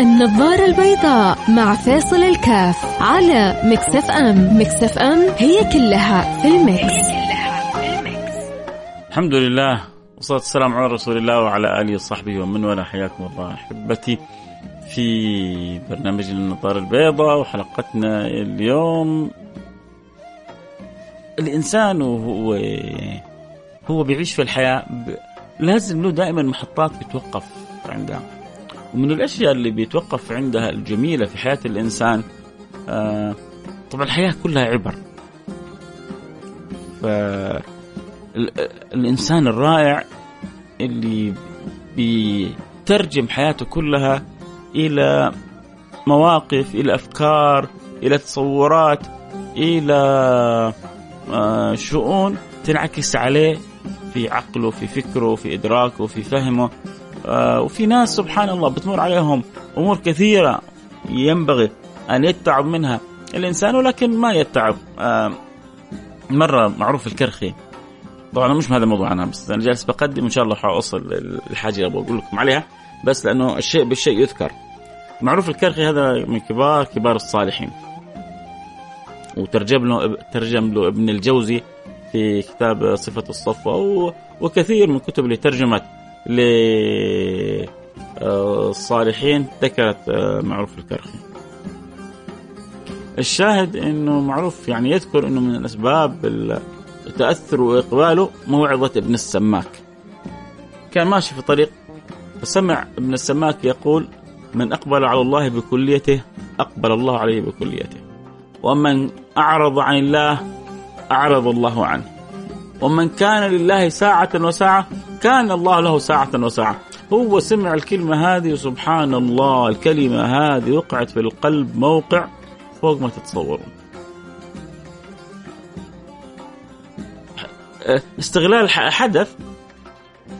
النظارة البيضاء مع فيصل الكاف على Mix FM. Mix FM هي كلها في ال mix, الحمد لله والصلاة والسلام على رسول الله وعلى آله وصحبه ومن والاه. حياكم الله أحبتي في برنامج النظارة البيضاء وحلقتنا اليوم. الإنسان وهو هو بيعيش في الحياة لازم له دائما محطات بيتوقف عندها. ومن الأشياء اللي بيتوقف عندها الجميلة في حياة الإنسان آه طبعا الحياة كلها عبر. فالانسان الرائع اللي بيترجم حياته كلها إلى مواقف إلى أفكار إلى تصورات إلى آه شؤون تنعكس عليه في عقله في فكره في إدراكه في فهمه. وفي ناس سبحان الله بتمر عليهم أمور كثيرة ينبغي أن يتعب منها. الإنسان ولكن ما يتعب. آه مرة معروف الكرخي. طبعا مش هذا الموضوع أنا بس أنا جالس بقدم إن شاء الله حأوصل الحاجة اللي أبغى أقول لكم عليها بس لأنه الشيء بالشيء يذكر. معروف الكرخي هذا من كبار كبار الصالحين. وترجم له ترجم له ابن الجوزي في كتاب صفة الصفوة وكثير من الكتب اللي ترجمت. للصالحين ذكرت آه، معروف الكرخي. الشاهد إنه معروف يعني يذكر إنه من الأسباب التأثر وإقباله موعظة ابن السماك. كان ماشي في طريق فسمع ابن السماك يقول من أقبل على الله بكليته أقبل الله عليه بكليته. ومن أعرض عن الله أعرض الله عنه. ومن كان لله ساعة وساعة كان الله له ساعة وساعة. هو سمع الكلمة هذه وسبحان الله الكلمة هذه وقعت في القلب موقع فوق ما تتصورون. استغلال حدث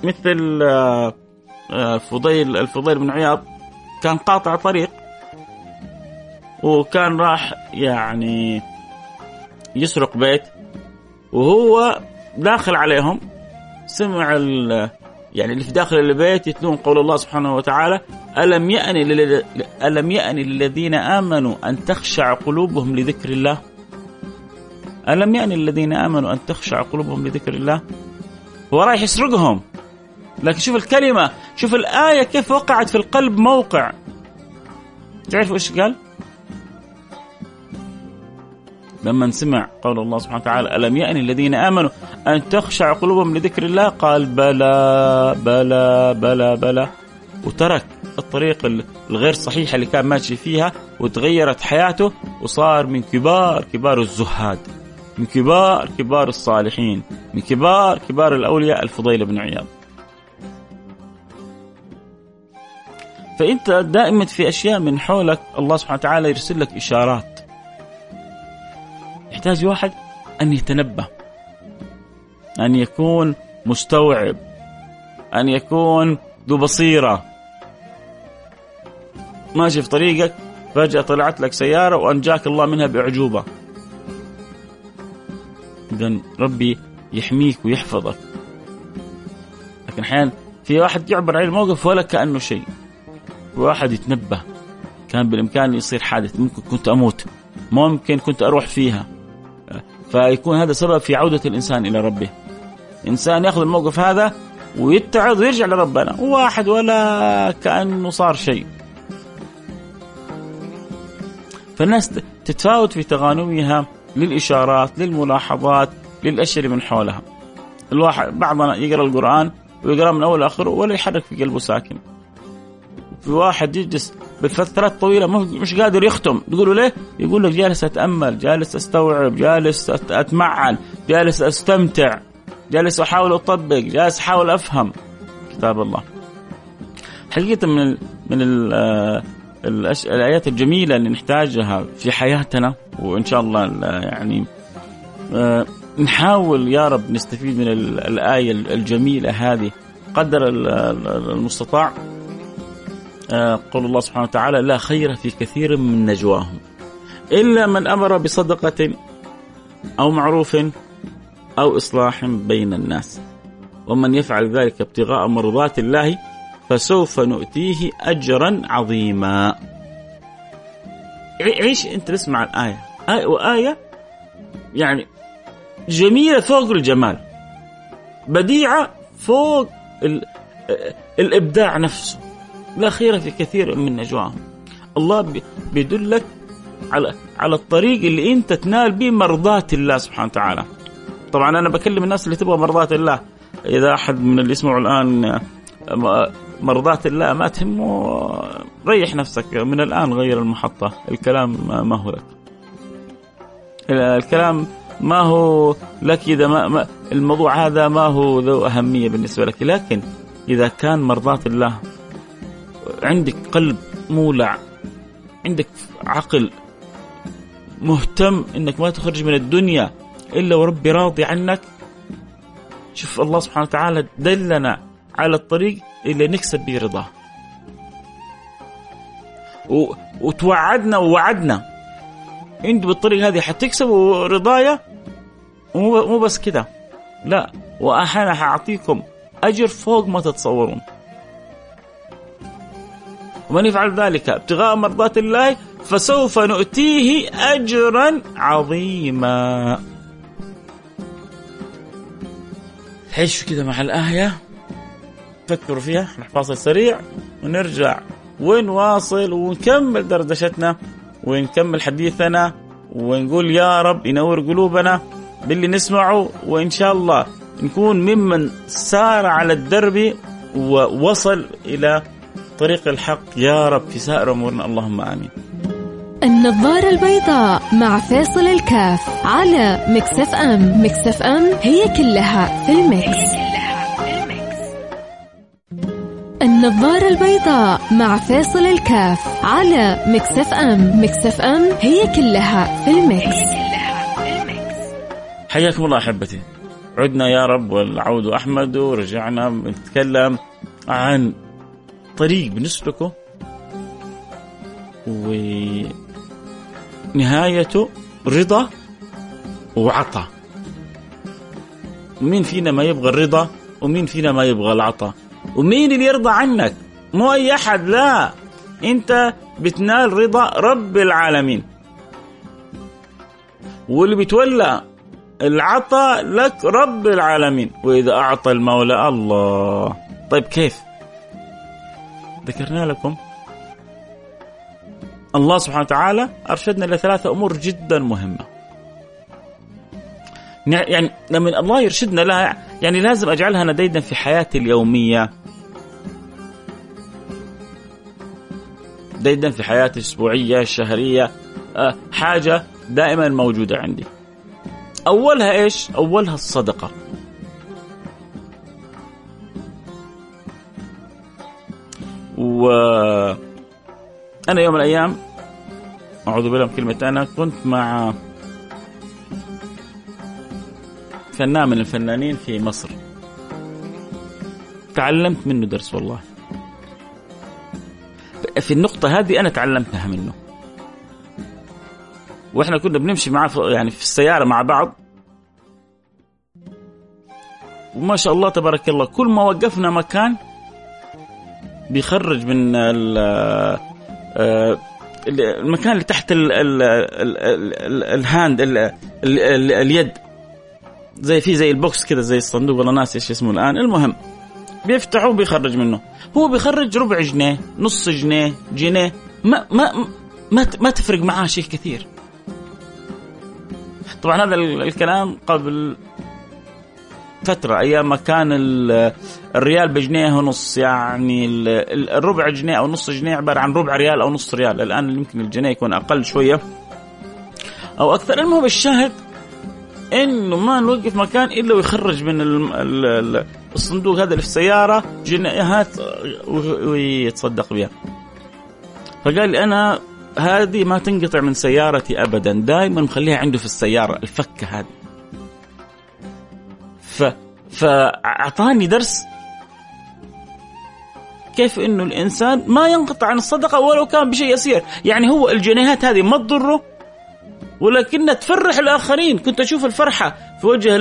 مثل آه، فضيل الفضيل بن عياض كان قاطع طريق وكان راح يعني يسرق بيت وهو داخل عليهم. سمع يعني اللي في داخل البيت يتلون قول الله سبحانه وتعالى ألم يأن ألم يأن للذين آمنوا أن تخشع قلوبهم لذكر الله؟ ألم يأن للذين آمنوا أن تخشع قلوبهم لذكر الله؟ هو رايح يسرقهم. لكن شوف الكلمة شوف الآية كيف وقعت في القلب موقع. تعرفوا إيش قال؟ لما سمع قول الله سبحانه وتعالى ألم يأن الذين آمنوا أن تخشع قلوبهم لذكر الله؟ قال بلى بلى بلى بلى. وترك الطريق الغير صحيحة اللي كان ماشي فيها وتغيرت حياته وصار من كبار كبار الزهاد من كبار كبار الصالحين من كبار كبار الأولياء الفضيل بن عياض. فأنت دائما في أشياء من حولك الله سبحانه وتعالى يرسل لك إشارات. يحتاج واحد أن يتنبه أن يكون مستوعب أن يكون ذو بصيرة. ماشي في طريقك فجأة طلعت لك سيارة وأنجاك الله منها بأعجوبة. إذا ربي يحميك ويحفظك. لكن أحيانا في واحد يعبر عن الموقف ولا كأنه شيء. واحد يتنبه كان بالإمكان يصير حادث ممكن كنت أموت ممكن كنت أروح فيها. فيكون هذا سبب في عودة الإنسان إلى ربه. إنسان يأخذ الموقف هذا ويتعظ ويرجع لربنا. واحد ولا كأنه صار شيء. فالناس تتفاوت في تغانمها للإشارات للملاحظات للأشياء اللي من حولها. الواحد بعضنا يقرأ القرآن ويقرأ من أول آخره ولا يحرك في قلبه ساكن. في واحد يجلس بفترات طويله مش قادر يختم تقولوا ليه؟ يقول لك جالس أتأمل، جالس أستوعب، جالس أتمعن، جالس أستمتع، جالس أحاول أطبق، جالس أحاول أفهم كتاب الله. حقيقة من ال من ال آه، الآيات الجميلة اللي نحتاجها في حياتنا وإن شاء الله يعني آه، نحاول يا رب نستفيد من الآية الجميلة هذه قدر المستطاع قول الله سبحانه وتعالى لا خير في كثير من نجواهم. إلا من أمر بصدقة أو معروف أو إصلاح بين الناس. ومن يفعل ذلك ابتغاء مرضات الله فسوف نؤتيه أجرا عظيما. عيش أنت تسمع الآية. آية وآية يعني جميلة فوق الجمال. بديعة فوق الإبداع نفسه. لا خير في كثير من نجواهم. الله بيدلك على على الطريق اللي انت تنال به مرضاة الله سبحانه وتعالى. طبعا أنا بكلم الناس اللي تبغى مرضاة الله. إذا أحد من اللي يسمعوا الآن مرضاة الله ما تهمه ريح نفسك. من الآن غير المحطة. الكلام ما هو لك. الكلام ما هو لك إذا ما, ما الموضوع هذا ما هو ذو أهمية بالنسبة لك. لكن إذا كان مرضاة الله عندك قلب مولع عندك عقل مهتم إنك ما تخرج من الدنيا إلا وربي راضي عنك. شوف الله سبحانه وتعالى دلنا على الطريق اللي نكسب به رضاه. وتوعدنا ووعدنا. أنت بالطريقة هذه حتكسبوا رضايا؟ مو بس كده. لا وأنا حأعطيكم أجر فوق ما تتصورون. ومن يفعل ذلك ابتغاء مرضات الله فسوف نؤتيه أجرا عظيما. عيشوا كذا مع الايه فكروا فيها إحنا فاصل سريع ونرجع ونواصل ونكمل دردشتنا ونكمل حديثنا ونقول يا رب ينور قلوبنا باللي نسمعه وإن شاء الله نكون ممن سار على الدرب ووصل إلى طريق الحق يا رب في سائر أمورنا اللهم آمين. النظارة البيضاء مع فيصل الكاف على Mix FM، Mix FM هي كلها في ال mix. النظارة البيضاء مع فيصل الكاف على Mix FM، Mix FM هي كلها في ال mix. حياكم الله أحبتي. عدنا يا رب والعود أحمد ورجعنا نتكلم عن طريق بنسلكه ونهايته رضا وعطاء مين فينا ما يبغى الرضا ومين فينا ما يبغى العطاء ومين اللي يرضى عنك؟ مو أي أحد لا. أنت بتنال رضا رب العالمين. واللي بيتولى العطاء لك رب العالمين. وإذا أعطى المولى الله. طيب كيف؟ ذكرنا لكم. الله سبحانه وتعالى أرشدنا إلى ثلاثة أمور جدا مهمة. يعني لما الله يرشدنا لها يعني لازم أجعلها نديدا في حياتي اليومية. ديدا في حياتي الأسبوعية الشهرية أه حاجة دائما موجودة عندي. أولها إيش؟ أولها الصدقة. و أنا يوم من الأيام أعوذ بالله من كلمة أنا كنت مع فنان من الفنانين في مصر. تعلمت منه درس والله. في النقطة هذه أنا تعلمتها منه. وإحنا كنا بنمشي معاه يعني في السيارة مع بعض. وما شاء الله تبارك الله كل ما وقفنا مكان بيخرج من آه، المكان اللي تحت ال ال ال ال hand ال ال اليد. زي في زي ال box كذا زي الصندوق. والله ناسي إيش اسمه الآن. المهم بيفتحه وبيخرج منه. هو بيخرج ربع جنيه نص جنيه جنيه. ما ما ما, ما تفرق معاه شيء كثير. طبعا هذا الكلام قبل فترة أيام ما كان الريال بجنيه ونص يعني الربع جنيه أو نص جنيه عبارة عن ربع ريال أو نص ريال. الآن يمكن الجنيه يكون أقل شوية. أو أكثر. المهم الشاهد إنه ما نوقف مكان إلا ويخرج من الصندوق هذا اللي في السيارة جنيهات ويتصدق بها. فقال لي أنا هذه ما تنقطع من سيارتي ابدا. دائما مخليها عنده في السيارة الفكة هذه. ف فأعطاني درس كيف إنه الإنسان ما ينقطع عن الصدقة ولو كان بشيء يسير، يعني هو الجنيهات هذه ما تضره ولكنها تفرح الآخرين، كنت أشوف الفرحة في وجه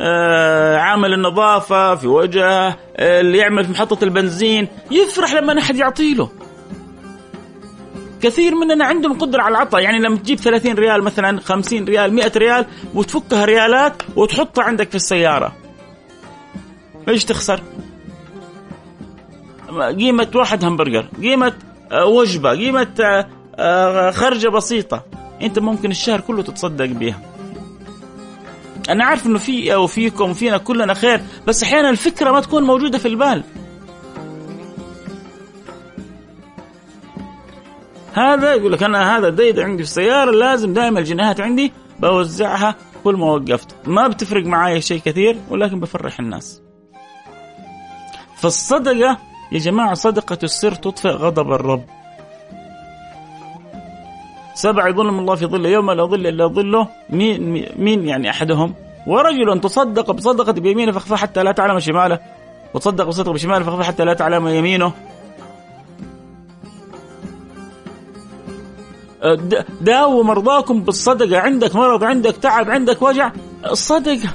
آه، عامل النظافة في وجهه اللي يعمل في محطة البنزين. يفرح لما أحد يعطيله كثير مننا عندهم قدرة على العطاء. يعني لما تجيب 30 ريال مثلا 50 ريال 100 ريال وتفكها ريالات وتحطها عندك في السيارة. إيش تخسر؟ قيمة واحد همبرجر قيمة آه، وجبة قيمة آه، آه، خرجة بسيطة. أنت ممكن الشهر كله تتصدق بها أنا عارف إنه في أو فيكم فينا كلنا خير بس أحيانا الفكرة ما تكون موجودة في البال. هذا يقول لك أنا هذا ديد عندي في السيارة لازم دائما الجنيهات عندي بوزعها كل ما وقفت. ما بتفرق معايا شيء كثير ولكن بفرح الناس. فالصدقه يا جماعة صدقة السر تطفئ غضب الرب. سبع يظلم الله في ظله يوم لا ظل إلا ظله. مين مين يعني أحدهم؟ ورجل تصدق بصدقة بيمينه فخفى حتى لا تعلم شماله. وتصدق بصدقة بشماله فخفى حتى لا تعلم يمينه. داووا مرضاكم بالصدقة. عندك مرض عندك تعب عندك وجع الصدقه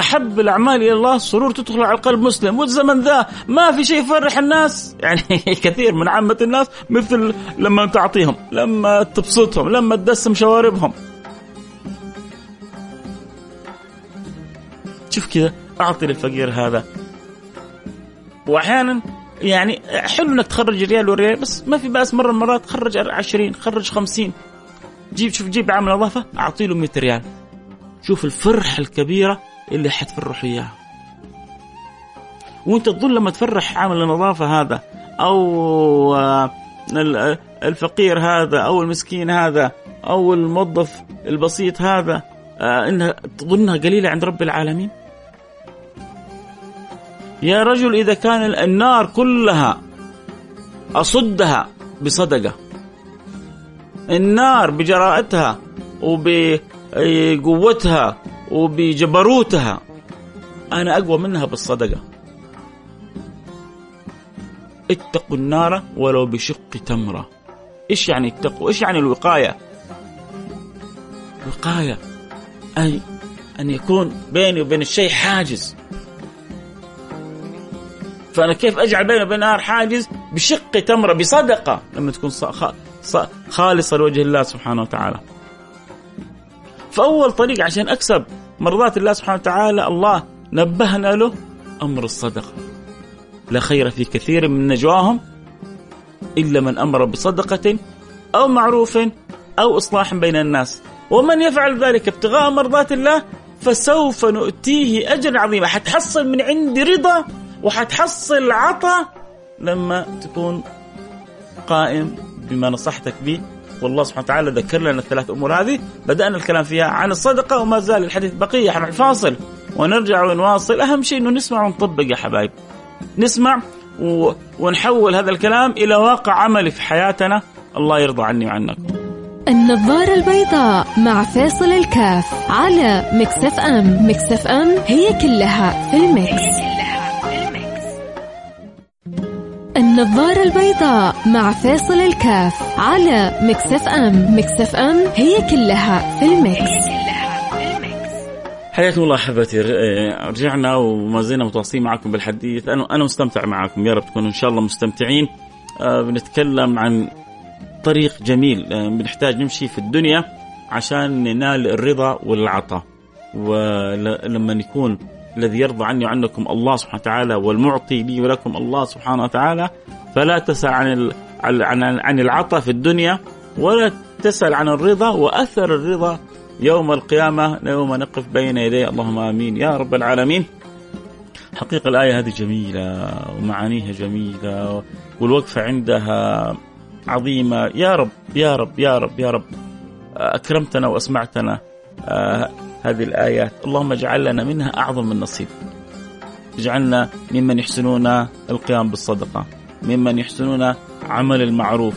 أحب الأعمال إلى الله السرور تدخل على قلب مسلم. والزمن ذا ما في شيء يفرح الناس. يعني كثير من عامة الناس مثل لما تعطيهم لما تبسطهم لما تدسم شواربهم. شوف كذا أعطي للفقير هذا. وأحيانا يعني حلو إنك تخرج ريال وريال بس ما في بأس مرة من المرات خرج 20 خرج 50 جيب شوف جيب عامل نظافه اعطي له 100 ريال. شوف الفرحة الكبيرة اللي حتفرحوا إياها. وأنت تظن لما تفرح عامل النظافه هذا أو آه، الفقير هذا أو المسكين هذا أو الموظف البسيط هذا آه، إنها تظنها قليلة عند رب العالمين؟ يا رجل إذا كان النار كلها أصدها بصدقة النار بجراءتها وبقوتها وبجبروتها أنا أقوى منها بالصدقة. اتقوا النار ولو بشق تمرة. إيش يعني اتقوا؟ إيش يعني الوقاية؟ وقاية أي أن يكون بيني وبين الشيء حاجز. فأنا كيف أجعل بيني وبين النار حاجز؟ بشق تمرة بصدقة. لما تكون خالصة لوجه الله سبحانه وتعالى. فأول طريق عشان أكسب مرضاة الله سبحانه وتعالى الله نبهنا له أمر الصدقة. لا خير في كثير من نجواهم إلا من أمر بصدقة أو معروف أو إصلاح بين الناس. ومن يفعل ذلك ابتغاء مرضات الله فسوف نؤتيه أجرا عظيما. حتحصل من عندي رضا وحتحصل عطاء لما تكون قائم بما نصحتك به. والله سبحانه وتعالى ذكر لنا الثلاث أمور هذه. بدأنا الكلام فيها عن الصدقة وما زال الحديث بقية. حنروح فاصل. ونرجع ونواصل. أهم شيء إنه نسمع ونطبق يا حبايب. نسمع و... ونحول هذا الكلام إلى واقع عملي في حياتنا. الله يرضى عني وعنكم النظارة البيضاء مع فيصل الكاف على Mix FM. Mix FM هي كلها في ال mix. النظارة البيضاء مع فيصل الكاف على Mix FM. Mix FM هي كلها في ال mix حياكم الله أحبتي. رجعنا وما زلنا متواصلين معكم بالحديث. أنا أنا مستمتع معكم. يا رب تكونوا إن شاء الله مستمتعين. آه، بنتكلم عن طريق جميل. آه، بنحتاج نمشي في الدنيا عشان ننال الرضا والعطاء. ولما يكون الذي يرضى عني وعنكم الله سبحانه وتعالى والمعطي لي ولكم الله سبحانه وتعالى فلا تسأل عن عن عن العطاء في الدنيا ولا تسأل عن الرضا وأثر الرضا يوم القيامة يوم نقف بين يدي. اللهم آمين. يا رب العالمين. حقيقة الآية هذه جميلة ومعانيها جميلة والوقفة عندها عظيمة. يا رب يا رب يا رب يا رب. أكرمتنا وأسمعتنا. آه، هذه الآيات. اللهم اجعل لنا منها أعظم النصيب اجعلنا ممن يحسنون القيام بالصدقة ممن يحسنون عمل المعروف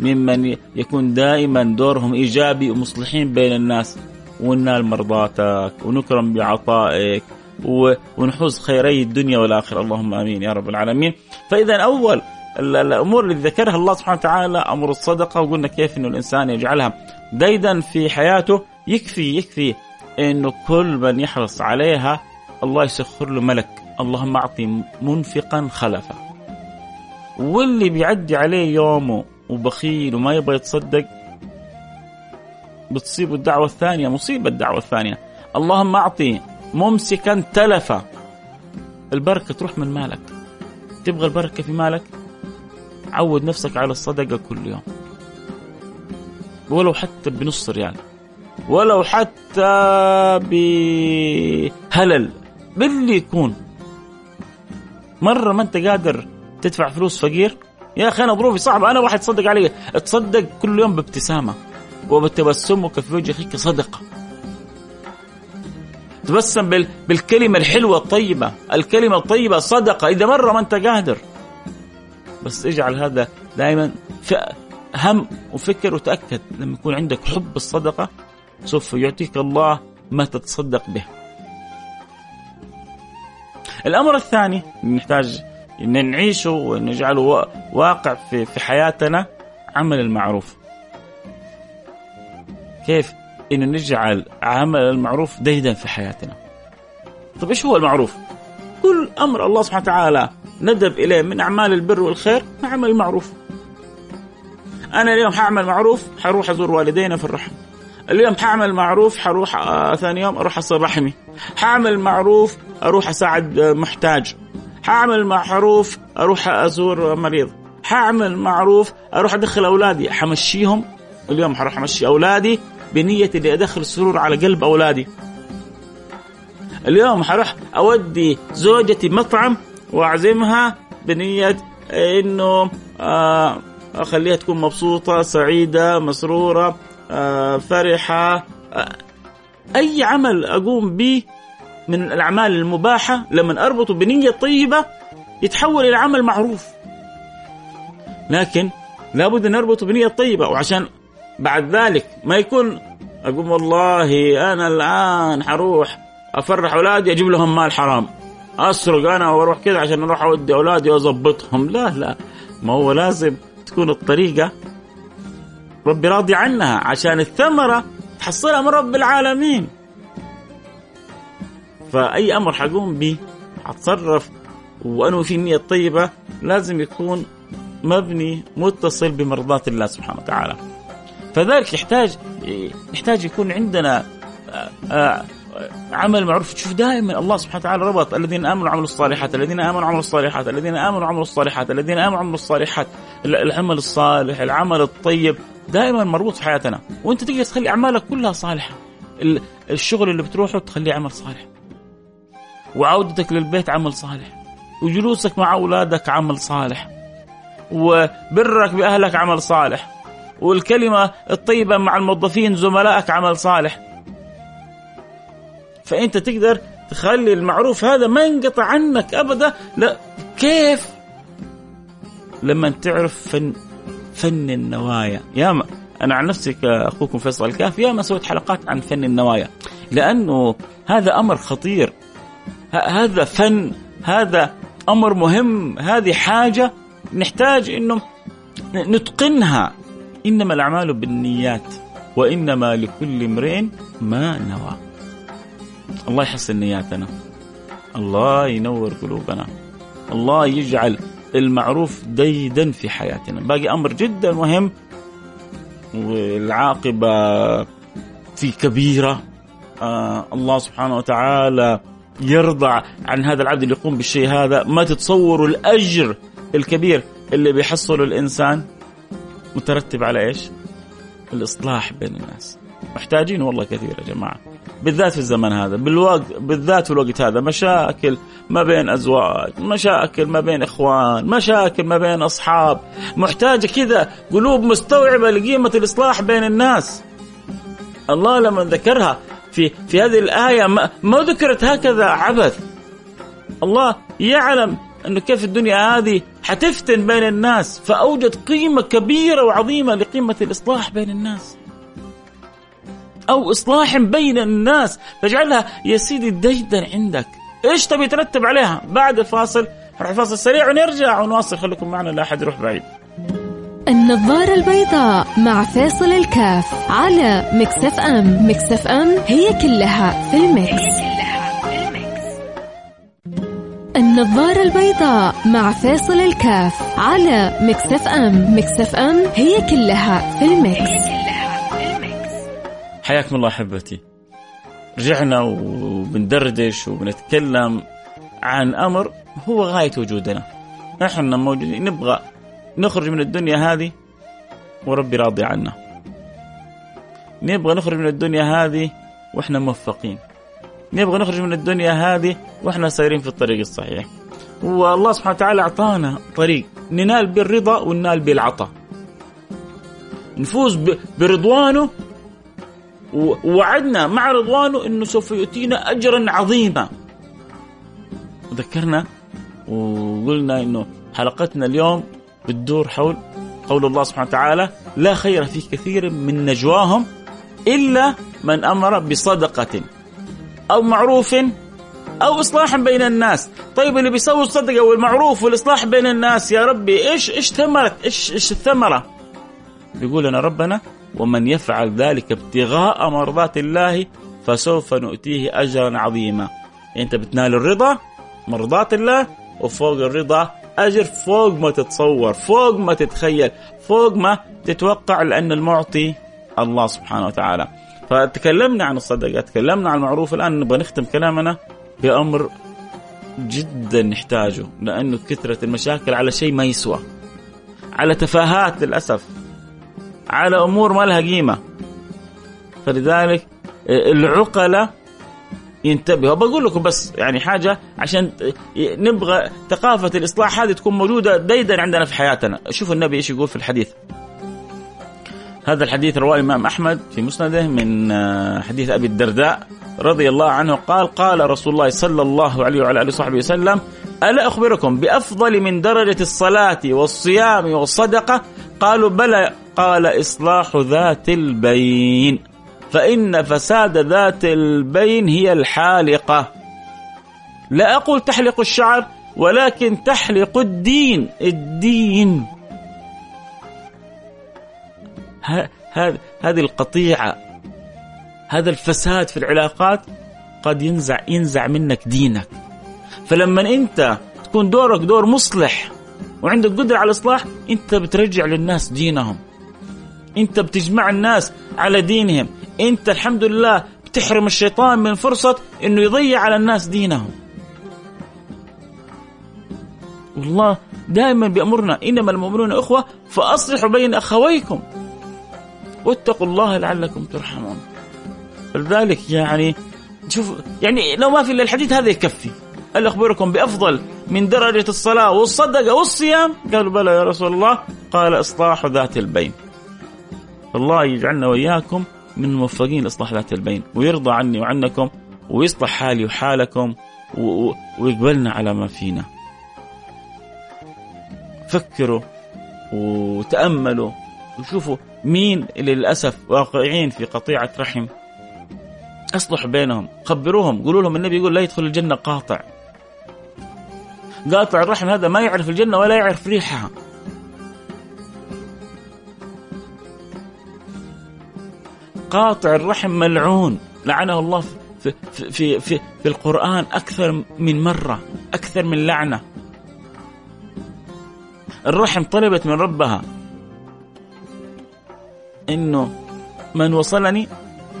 ممن يكون دائما دورهم إيجابي ومصلحين بين الناس. وننال مرضاتك ونكرم بعطائك ونحوز خيري الدنيا والآخرة. اللهم آمين يا رب العالمين. فإذا أول الأمور اللي ذكرها الله سبحانه وتعالى أمر الصدقة. وقلنا كيف أنه الإنسان يجعلها ديدا في حياته. يكفي يكفي إنه كل من يحرص عليها الله يسخر له ملك. اللهم أعطي منفقا خلفا واللي بيعدي عليه يومه وبخيل وما يبغى يتصدق بتصيب الدعوة الثانية مصيبة الدعوة الثانية. اللهم أعطي ممسكا تلفا البركة تروح من مالك. تبغى البركة في مالك؟ عود نفسك على الصدقة كل يوم. ولو حتى بنص ريال. ولو حتى بهلل. باللي يكون. مرة ما أنت قادر تدفع فلوس فقير؟ يا أخي أنا ظروفي صعبة أنا واحد تصدق علي تصدق كل يوم بابتسامة وبتبسمك في وجه أخيك صدقة. تبسم بالكلمة الحلوة الطيبة. الكلمة الطيبة صدقة إذا مرة ما أنت قادر. بس اجعل هذا دائما هم وفكر وتأكد لما يكون عندك حب الصدقة. سوف يعطيك الله ما تتصدق به. الأمر الثاني نحتاج أن نعيشه ونجعله واقع في, في حياتنا عمل المعروف. كيف؟ أن نجعل عمل المعروف ديدا في حياتنا. طيب إيش هو المعروف؟ كل أمر الله سبحانه وتعالى ندب إليه من أعمال البر والخير عمل المعروف أنا اليوم حعمل معروف حروح أزور والدينا في الرحم. اليوم حعمل معروف حروح آه ثاني يوم أروح اصل رحمي. حعمل معروف أروح أساعد آه محتاج. حعمل معروف أروح أزور مريض. حعمل معروف أروح أدخل أولادي حمشيهم اليوم حروح أمشي أولادي بنية إني أدخل السرور على قلب أولادي. اليوم حروح أودي زوجتي مطعم وأعزمها بنية إنه آه أخليها تكون مبسوطة سعيدة مسرورة. آه فرحة. آه أي عمل أقوم به من الأعمال المباحة لما اربطه بنية طيبة يتحول إلى عمل معروف. لكن لابد أن اربطه بنية طيبة وعشان بعد ذلك ما يكون أقول والله أنا الآن حروح أفرح أولادي أجيب لهم مال حرام. أسرق أنا وأروح كذا عشان أروح أودي أولادي وأظبطهم. لا لا ما هو لازم تكون الطريقة ربي راضي عنها عشان الثمرة تحصلها من رب العالمين. فأي أمر حقوم به حتصرف وانوي في النية الطيبة لازم يكون مبني متصل بمرضات الله سبحانه وتعالى. فذلك يحتاج يحتاج يكون عندنا آه، آه، عمل معروف. تشوف دائما الله سبحانه وتعالى ربط الذين آمنوا وعملوا الصالحات الذين آمنوا وعملوا الصالحات الذين آمنوا وعملوا الصالحات الذين آمنوا وعملوا الصالحات العمل الصالح العمل الطيب. دائما مربوط في حياتنا. وأنت تقدر تخلي أعمالك كلها صالحة. الشغل اللي بتروحه تخليه عمل صالح. وعودتك للبيت عمل صالح. وجلوسك مع أولادك عمل صالح. وبرك بأهلك عمل صالح. والكلمة الطيبة مع الموظفين زملائك عمل صالح. فأنت تقدر تخلي المعروف هذا ما ينقطع عنك ابدا. لا كيف؟ لما تعرف فن فن النوايا. يا ما أنا عن نفسي كأخوكم فيصل الكاف يا ما سويت حلقات عن فن النوايا. لأنه هذا أمر خطير. هذا فن هذا أمر مهم هذه حاجة نحتاج إنه نتقنها. إنما الأعمال بالنيات وإنما لكل امرئ ما نوى. الله يحسن نياتنا. الله ينور قلوبنا. الله يجعل المعروف ديدا في حياتنا. باقي أمر جدا مهم والعاقبة في كبيرة. آه الله سبحانه وتعالى يرضى عن هذا العبد اللي يقوم بالشيء هذا. ما تتصوروا الأجر الكبير اللي بيحصله الإنسان؟ مترتب على إيش؟ الإصلاح بين الناس. محتاجين والله كثير يا جماعة. بالذات في الزمن هذا بالوقت بالذات في الوقت هذا مشاكل ما بين أزواج مشاكل ما بين إخوان مشاكل ما بين أصحاب محتاجة كذا قلوب مستوعبة لقيمة الإصلاح بين الناس. الله لما ذكرها في في هذه الآية ما, ما ذكرت هكذا عبث. الله يعلم انه كيف الدنيا هذه حتفتن بين الناس فأوجد قيمة كبيرة وعظيمة لقيمة الإصلاح بين الناس. أو إصلاح بين الناس. فاجعلها يا سيدي ديدا عندك. إيش تبي ترتب عليها؟ بعد الفاصل نروح فاصل سريع ونرجع ونواصل. خليكم معنا لا أحد يروح بعيد. النظارة البيضاء مع فيصل الكاف على Mix FM. Mix FM هي كلها في ال Mix, النظارة البيضاء مع فيصل الكاف على Mix FM. Mix FM هي كلها في ال Mix, حياكم الله أحبتي. رجعنا وبندردش وبنتكلم عن أمر هو غاية وجودنا. نحن موجودين نبغى نخرج من الدنيا هذه وربي راضي عنا. نبغى نخرج من الدنيا هذه وإحنا موفقين. نبغى نخرج من الدنيا هذه وإحنا سايرين في الطريق الصحيح. والله سبحانه وتعالى أعطانا طريق. ننال بالرضا وننال بالعطاء. نفوز برضوانه ووعدنا مع رضوانه إنه سوف يؤتينا اجرا عظيما. ذكرنا وقلنا إنه حلقتنا اليوم بتدور حول قول الله سبحانه وتعالى لا خير في كثير من نجواهم إلا من أمر بصدقة أو معروف أو إصلاح بين الناس. طيب اللي بيسوي الصدقة والمعروف والإصلاح بين الناس يا ربي إيش إيش ثمرة؟ إيش إيش الثمرة؟ بيقول لنا ربنا ومن يفعل ذلك ابتغاء مرضات الله فسوف نؤتيه اجرا عظيما. أنت بتنال الرضا مرضات الله وفوق الرضا أجر فوق ما تتصور فوق ما تتخيل فوق ما تتوقع لأن المعطي الله سبحانه وتعالى. فتكلمنا عن الصدقه تكلمنا عن المعروف. الآن نبغى نختم كلامنا بأمر جدا نحتاجه لأنه كثرة المشاكل على شيء ما يسوى على تفاهات للأسف. على أمور ما لها قيمة. فلذلك العقلاء ينتبهوا بقول لكم بس يعني حاجة عشان نبغى ثقافة الإصلاح هذه تكون موجودة ديدا عندنا في حياتنا. شوفوا النبي إيش يقول في الحديث. هذا الحديث رواه الإمام أحمد في مسنده من آه، حديث أبي الدرداء رضي الله عنه. قال قال رسول الله صلى الله عليه وعلى آله وصحبه وسلم ألا أخبركم بأفضل من درجة الصلاة والصيام والصدقة قالوا بلى قال إصلاح ذات البين فإن فساد ذات البين هي الحالقة. لا أقول تحلق الشعر ولكن تحلق الدين الدين. هذه القطيعة هذا الفساد في العلاقات قد ينزع ينزع منك دينك. فلما أنت تكون دورك دور مصلح وعندك قدرة على الإصلاح أنت بترجع للناس دينهم. أنت بتجمع الناس على دينهم. أنت الحمد لله بتحرم الشيطان من فرصة إنه يضيع على الناس دينهم. والله دائما بيأمرنا إنما المؤمنون إخوة فأصلحوا بين أخويكم. واتقوا الله لعلكم ترحمون. لذلك يعني شوف يعني لو ما في إلا الحديث هذا يكفي. هل اخبركم بأفضل. من درجة الصلاة والصدقة والصيام؟ قالوا بلى يا رسول الله. قال إصلاح ذات البين. الله يجعلنا وإياكم من الموفقين لإصلاح ذات البين. ويرضى عني وعنكم ويصلح حالي وحالكم ويقبلنا على ما فينا. فكروا وتأملوا وشوفوا مين اللي للأسف واقعين في قطيعة رحم. أصلح بينهم. خبروهم. قولوا لهم النبي يقول لا يدخل الجنة قاطع. قاطع الرحم هذا ما يعرف الجنة ولا يعرف ريحها. قاطع الرحم ملعون. لعنه الله في في في في, في القرآن أكثر من مرة أكثر من لعنة. الرحم طلبت من ربها. إنه من وصلني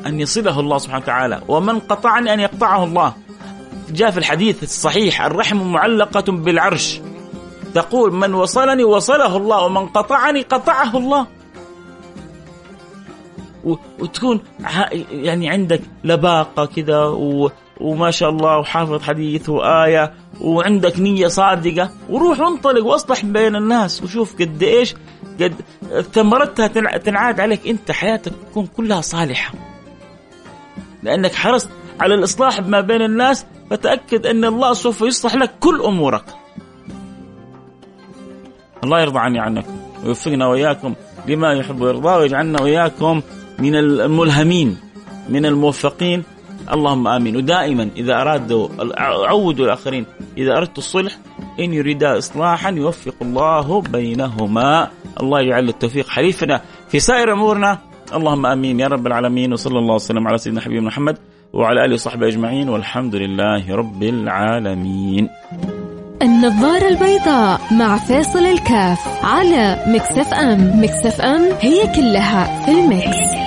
أن يصله الله سبحانه وتعالى ومن قطعني أن يقطعه الله. جاء في الحديث الصحيح الرحم معلقة بالعرش. تقول من وصلني وصله الله ومن قطعني قطعه الله. وتكون يعني عندك لباقة كذا وما شاء الله وحافظ حديث وآية وعندك نية صادقة. وروح وانطلق واصلح بين الناس وشوف قد إيش قد ثمرتها تنعاد عليك. أنت حياتك تكون كلها صالحة. لأنك حرصت على الإصلاح ما بين الناس فتأكد أن الله سوف يصلح لك كل أمورك. الله يرضى عني عنكم ويوفقنا وإياكم لما يحب ويرضى ويجعلنا وإياكم من الملهمين من الموفقين. اللهم آمين. ودائما إذا أرادوا عودوا الآخرين. إذا اردت الصلح إن يريدا إصلاحا يوفق الله بينهما. الله يجعل التوفيق حليفنا في سائر أمورنا. اللهم آمين. يا رب العالمين. وصلى الله وسلم على سيدنا حبيبنا محمد. وعلى آله وصحبه أجمعين والحمد لله رب العالمين. النظارة البيضاء مع فيصل الكاف على Mix FM، Mix FM هي كلها في ال Mix.